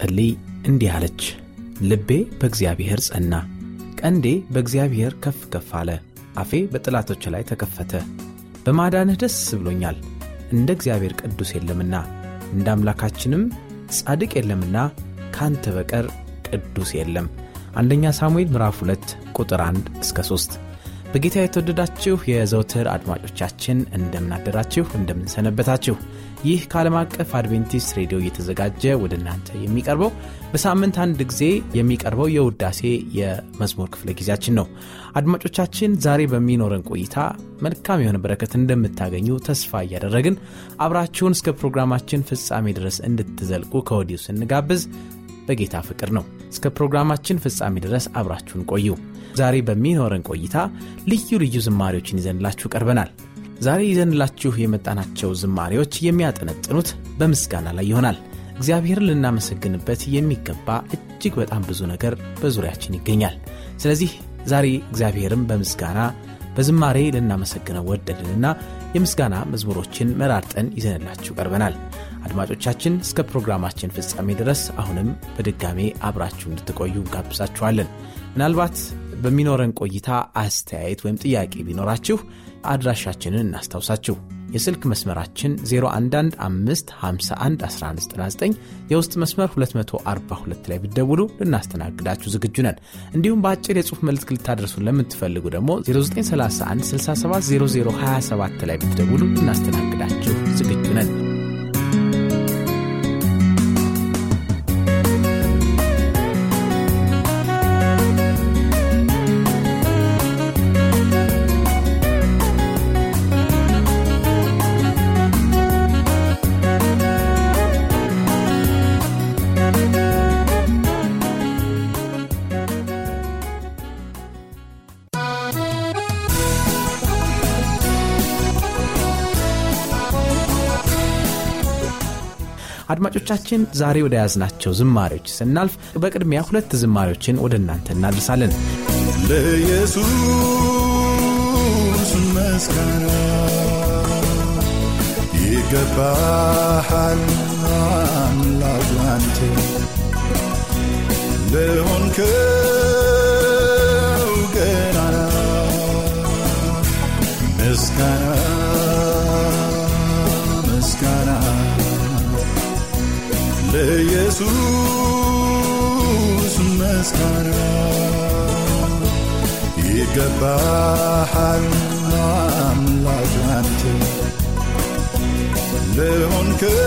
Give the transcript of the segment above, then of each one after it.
ስትጸልይ እንዲህ አለች፣ ልቤ በእግዚአብሔር ጸና፣ ቀንዴ በእግዚአብሔር ከፍ ከፍ አለ። አፌ በጠላቶች ላይ ተከፈተ። በማዳንህ ደስ ብሎኛል፣ እንደ እግዚአብሔር ቅዱስ የለምና እንደ አምላካችንም ጻድቅ የለምና ካንተ በቀር ቅዱስ የለም። አንደኛ ሳሙኤል ምዕራፍ 2 ቁጥር 1 እስከ 3 በጌታ የተወደዳችሁ የዘውትር አድማጮቻችን እንደምናደራችሁ እንደምንሰነበታችሁ ይህ ከዓለም አቀፍ አድቬንቲስት ሬዲዮ እየተዘጋጀ ወደ እናንተ የሚቀርበው በሳምንት አንድ ጊዜ የሚቀርበው የውዳሴ የመዝሙር ክፍለ ጊዜያችን ነው። አድማጮቻችን ዛሬ በሚኖረን ቆይታ መልካም የሆነ በረከት እንደምታገኙ ተስፋ እያደረግን አብራችሁን እስከ ፕሮግራማችን ፍጻሜ ድረስ እንድትዘልቁ ከወዲሁ ስንጋብዝ በጌታ ፍቅር ነው። እስከ ፕሮግራማችን ፍጻሜ ድረስ አብራችሁን ቆዩ። ዛሬ በሚኖረን ቆይታ ልዩ ልዩ ዝማሬዎችን ይዘንላችሁ ቀርበናል ዛሬ ይዘንላችሁ የመጣናቸው ዝማሬዎች የሚያጠነጥኑት በምስጋና ላይ ይሆናል። እግዚአብሔርን ልናመሰግንበት የሚገባ እጅግ በጣም ብዙ ነገር በዙሪያችን ይገኛል። ስለዚህ ዛሬ እግዚአብሔርን በምስጋና በዝማሬ ልናመሰግነው ወደድንና የምስጋና መዝሙሮችን መራርጠን ይዘንላችሁ ቀርበናል። አድማጮቻችን እስከ ፕሮግራማችን ፍጻሜ ድረስ አሁንም በድጋሜ አብራችሁ እንድትቆዩ እንጋብዛችኋለን። ምናልባት በሚኖረን ቆይታ አስተያየት ወይም ጥያቄ ቢኖራችሁ አድራሻችንን እናስታውሳችሁ። የስልክ መስመራችን 0115511199 የውስጥ መስመር 242 ላይ ብደውሉ ልናስተናግዳችሁ ዝግጁ ነን። እንዲሁም በአጭር የጽሁፍ መልእክት ልታደርሱን ለምትፈልጉ ደግሞ 0931 670027 ላይ ብትደውሉ ልናስተናግዳችሁ አድማጮቻችን ዛሬ ወደ ያዝናቸው ዝማሬዎች ስናልፍ በቅድሚያ ሁለት ዝማሬዎችን ወደ እናንተ እናድርሳለን ለኢየሱስ መስጋና ይገባሃል አምላክ አንተ ለኢየሱስ መስጋና ይገባሃል አምላክ አንተ ለሆንከው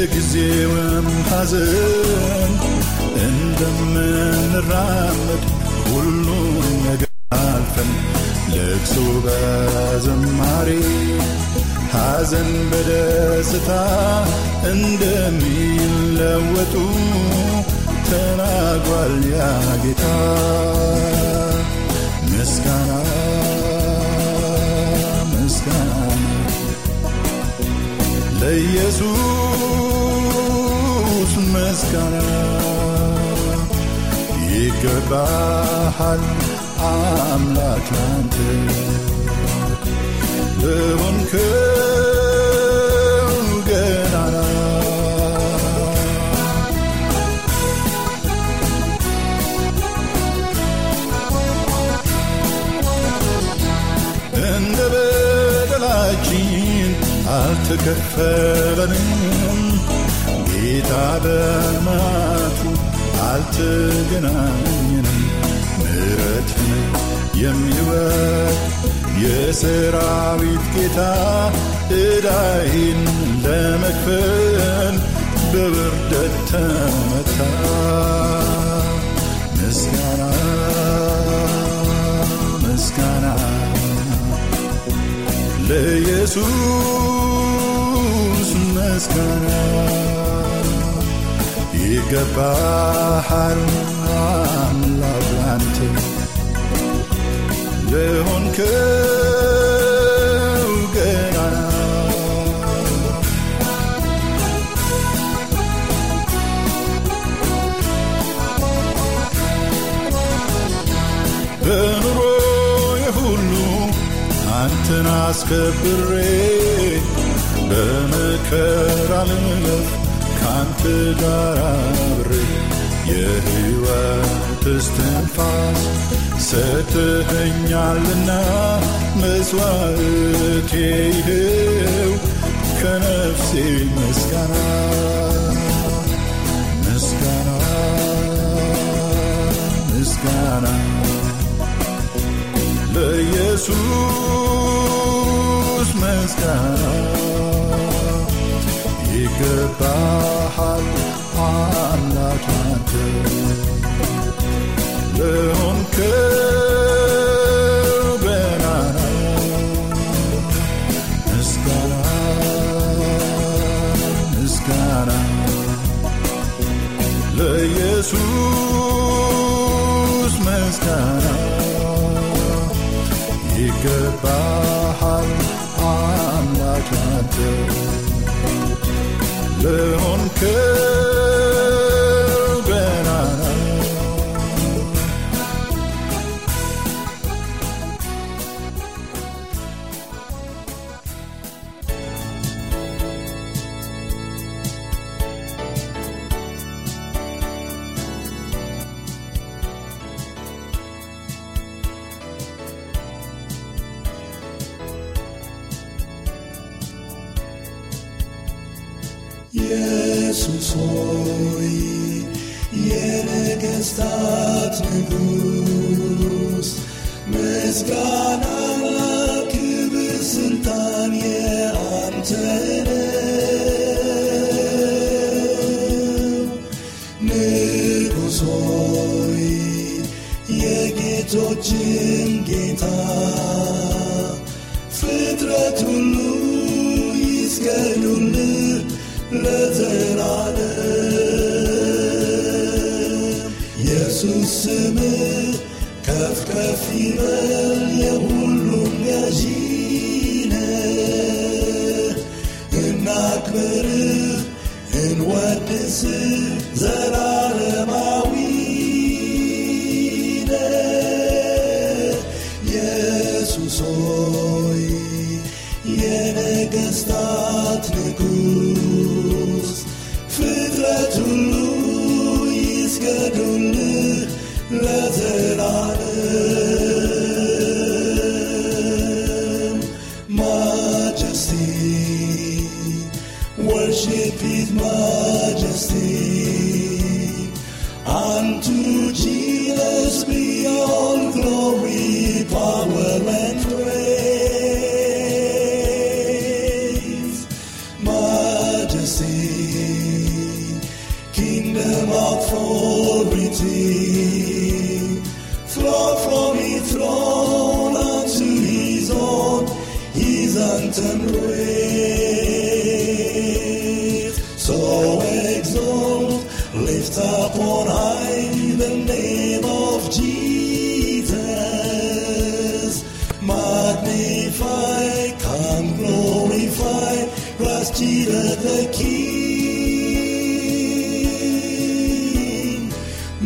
የጊዜውም ሐዘን እንደምንራመድ ሁሉን ነገር አልፈን ለቅሶ በዘማሬ ሐዘን በደስታ እንደሚለወጡ ተናግሯል ያ ጌታ። ምስጋና ለኢየሱስ ምስጋና ይገባሃል አምላክ ላንተ። ለሆንከው አልተከፈለንም። ጌታ በማቱ አልተገናኘንም። ምረትን የሚወድ የሰራዊት ጌታ ዕዳይን ለመክፈል በብርደት ተመታ። ምስጋና ምስጋና ለኢየሱስ ምስጋና ይገባሃል አምላክ ላንተ ለሆንከው አንተን አስከብሬ በመከራ ልለፍ ካንተ ጋር አብሬ የሕይወት እስትንፋስ ሰጥተኸኛልና መስዋዕቴ ይኸው ከነፍሴ ምስጋና ምስጋና ምስጋና ለኢየሱስ ምስጋና ይገባሃል አምላክ አንተ ለሆንከው ገናና ምስጋና ይገባሃል አምላክ አንተ ለሆንከው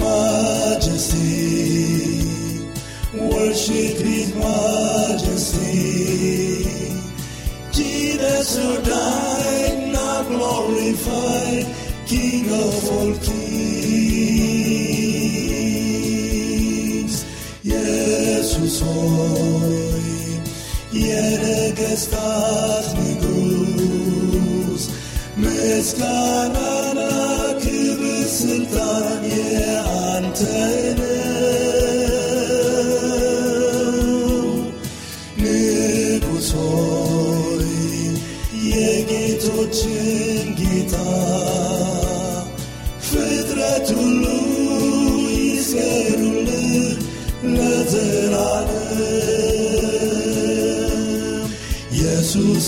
majesty worship his majesty Jesus who died now glorified King of all kings ኢየሱስ ሆይ የነገሥታት ንጉሥ ምስጋናና ክብር ስልጣን የአንተ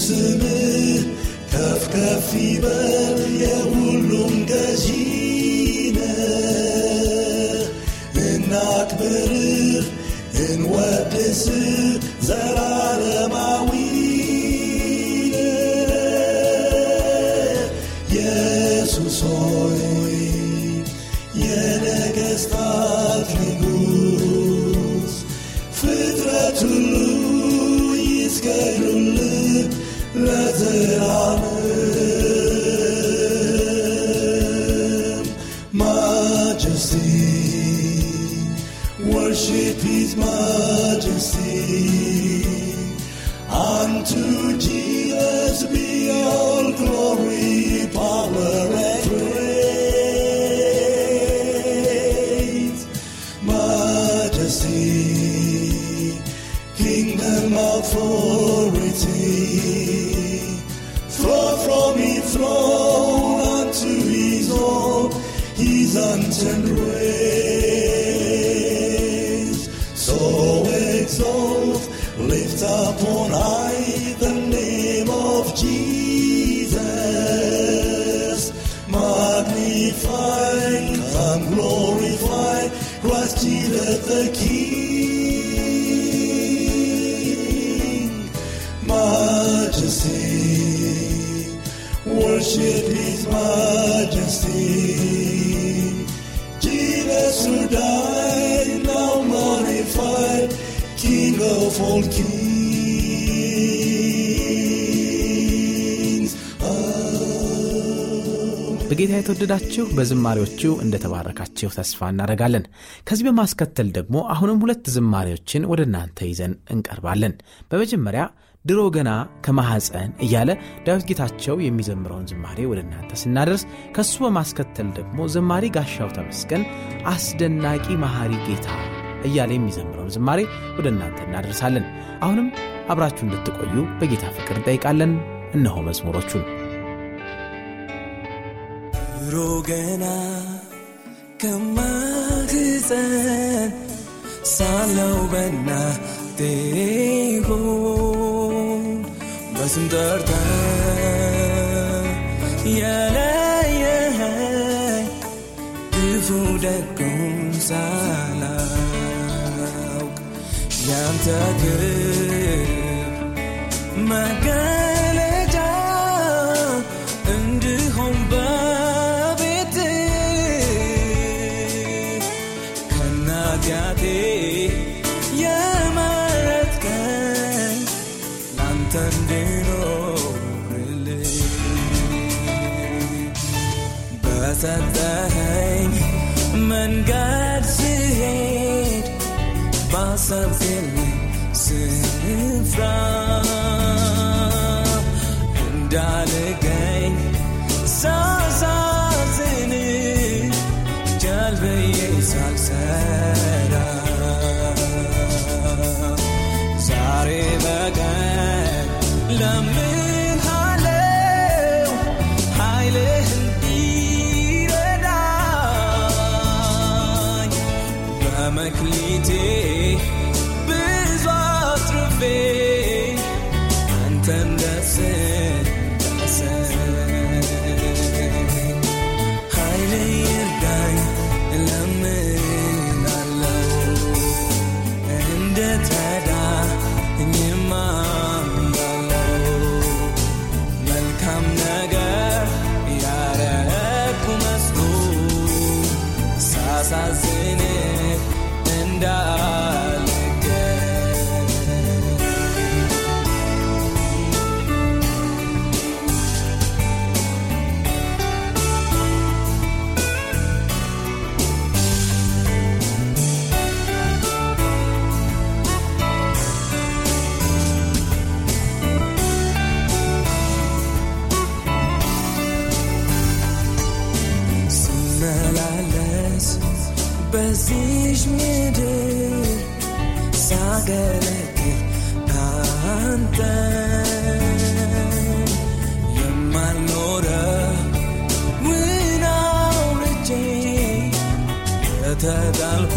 ስምህ ከፍ ከፍ ይበል authority flow from his throne unto his own, his untamed ways. So exalt, lift up on high the name of Jesus. Magnify and glorify Christ Jesus the King Worship His majesty. Jesus who died, now glorified, King of all kings. በጌታ የተወደዳችሁ በዝማሬዎቹ እንደተባረካችሁ ተስፋ እናደርጋለን። ከዚህ በማስከተል ደግሞ አሁንም ሁለት ዝማሬዎችን ወደ እናንተ ይዘን እንቀርባለን። በመጀመሪያ ድሮ ገና ከማሐፀን እያለ ዳዊት ጌታቸው የሚዘምረውን ዝማሬ ወደ እናንተ ስናደርስ ከሱ በማስከተል ደግሞ ዘማሪ ጋሻው ተመስገን አስደናቂ መሐሪ ጌታ እያለ የሚዘምረውን ዝማሬ ወደ እናንተ እናደርሳለን። አሁንም አብራችሁ እንድትቆዩ በጌታ ፍቅር እንጠይቃለን። እነሆ መዝሙሮቹን ድሮ ገና ከማህፀን ሳለው በናቴ ሆድ በስም ጠርተህ የለየኸኝ ክፉ ደጉን ሳላውቅ ያንተ ክብር መገለጫ something we sit and die again. So quitter, besoin de trouver. በዚሽ ምድር ሳገለግል አንተ የማልኖረው ምን አውርቼ የተጣልኩ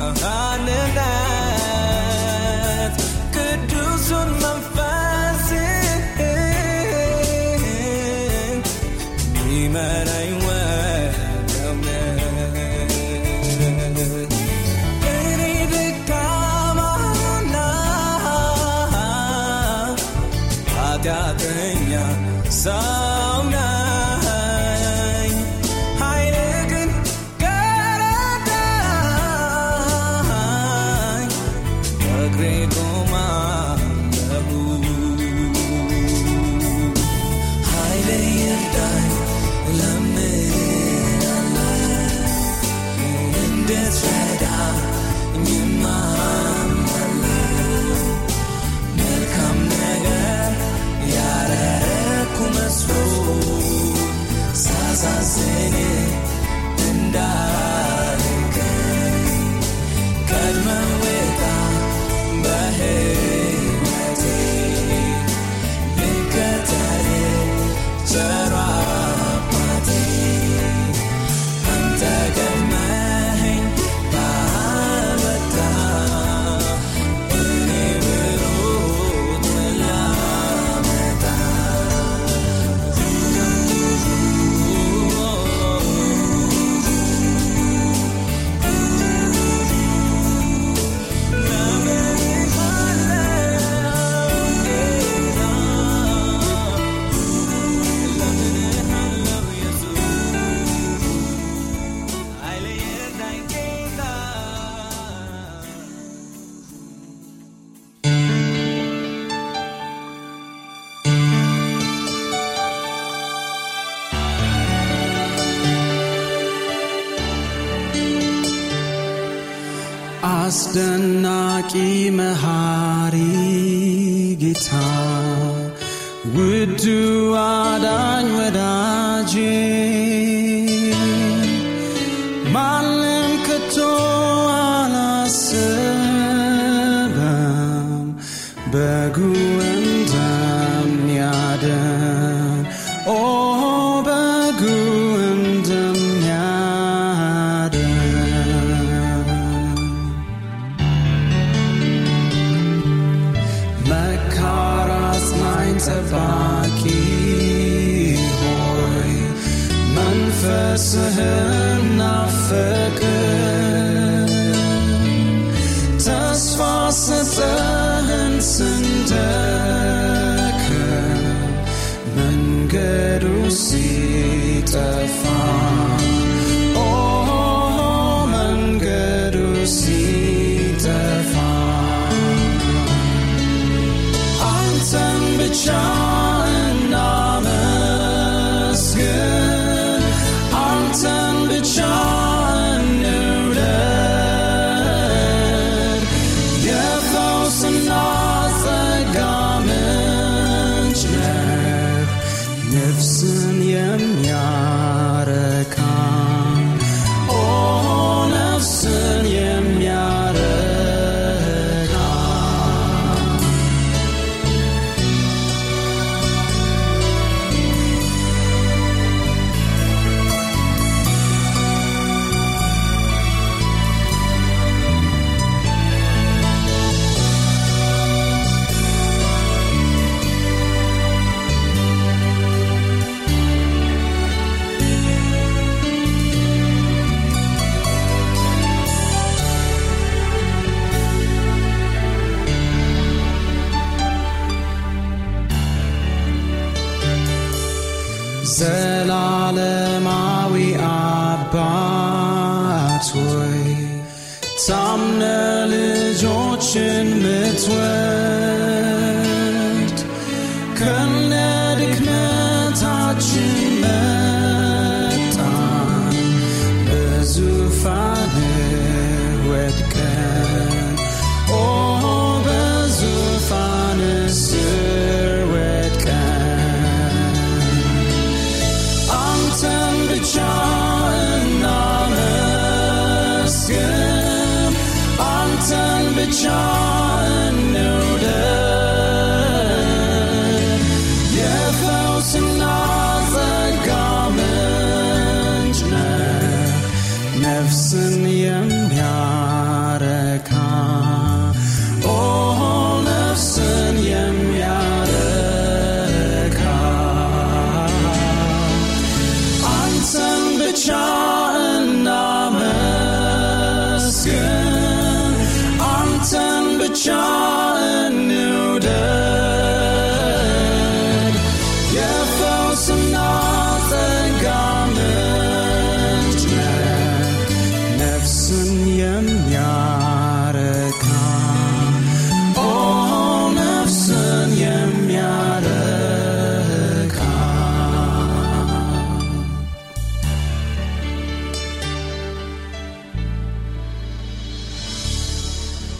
a hundred thousand. አስደናቂ መሃሪ ጌታ ውዱ አዳኝ ወዳጄ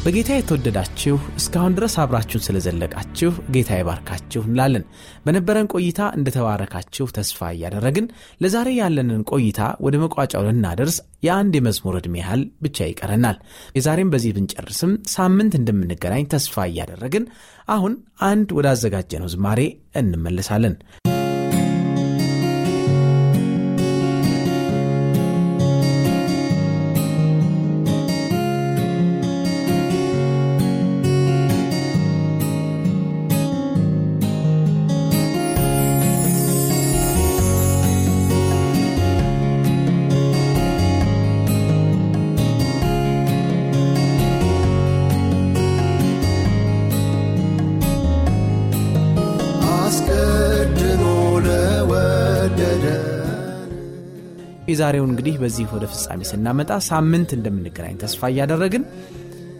በጌታ የተወደዳችሁ እስካሁን ድረስ አብራችሁን ስለዘለቃችሁ ጌታ ይባርካችሁ እንላለን። በነበረን ቆይታ እንደተባረካችሁ ተስፋ እያደረግን ለዛሬ ያለንን ቆይታ ወደ መቋጫው ልናደርስ የአንድ የመዝሙር ዕድሜ ያህል ብቻ ይቀረናል። የዛሬም በዚህ ብንጨርስም ሳምንት እንደምንገናኝ ተስፋ እያደረግን አሁን አንድ ወዳዘጋጀነው ዝማሬ እንመለሳለን። የዛሬውን እንግዲህ በዚህ ወደ ፍጻሜ ስናመጣ ሳምንት እንደምንገናኝ ተስፋ እያደረግን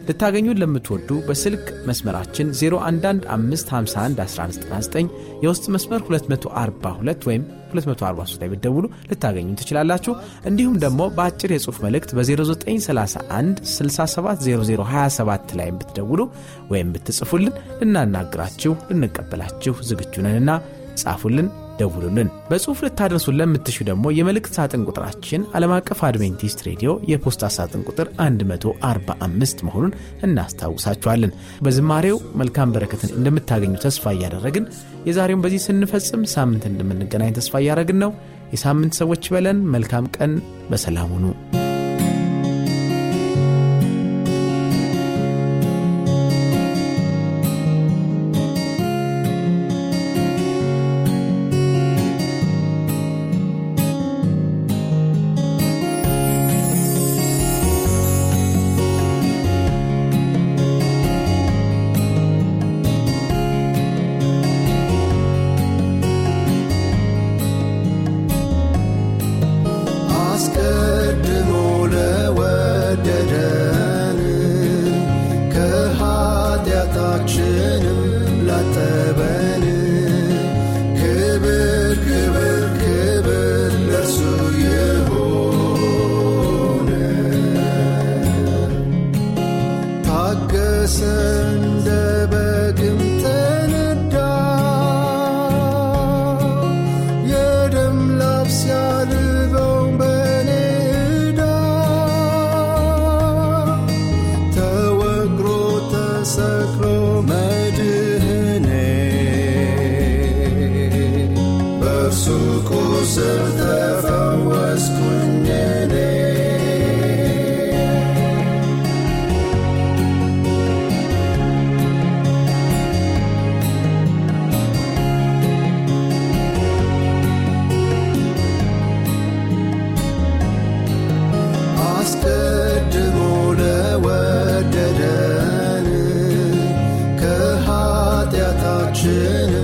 ልታገኙን ለምትወዱ በስልክ መስመራችን 0115511199 የውስጥ መስመር 242 ወይም 243 ላይ ብትደውሉ ልታገኙን ትችላላችሁ። እንዲሁም ደግሞ በአጭር የጽሑፍ መልእክት በ0931 670027 ላይ ብትደውሉ ወይም ብትጽፉልን ልናናግራችሁ ልንቀበላችሁ ዝግጁ ነንና ጻፉልን፣ ደውሉልን። በጽሑፍ ልታደርሱን ለምትሹ ደግሞ የመልእክት ሳጥን ቁጥራችን ዓለም አቀፍ አድቬንቲስት ሬዲዮ የፖስታ ሳጥን ቁጥር 145 መሆኑን እናስታውሳችኋለን። በዝማሬው መልካም በረከትን እንደምታገኙ ተስፋ እያደረግን የዛሬውን በዚህ ስንፈጽም ሳምንት እንደምንገናኝ ተስፋ እያደረግን ነው። የሳምንት ሰዎች በለን። መልካም ቀን። በሰላም ሁኑ። watching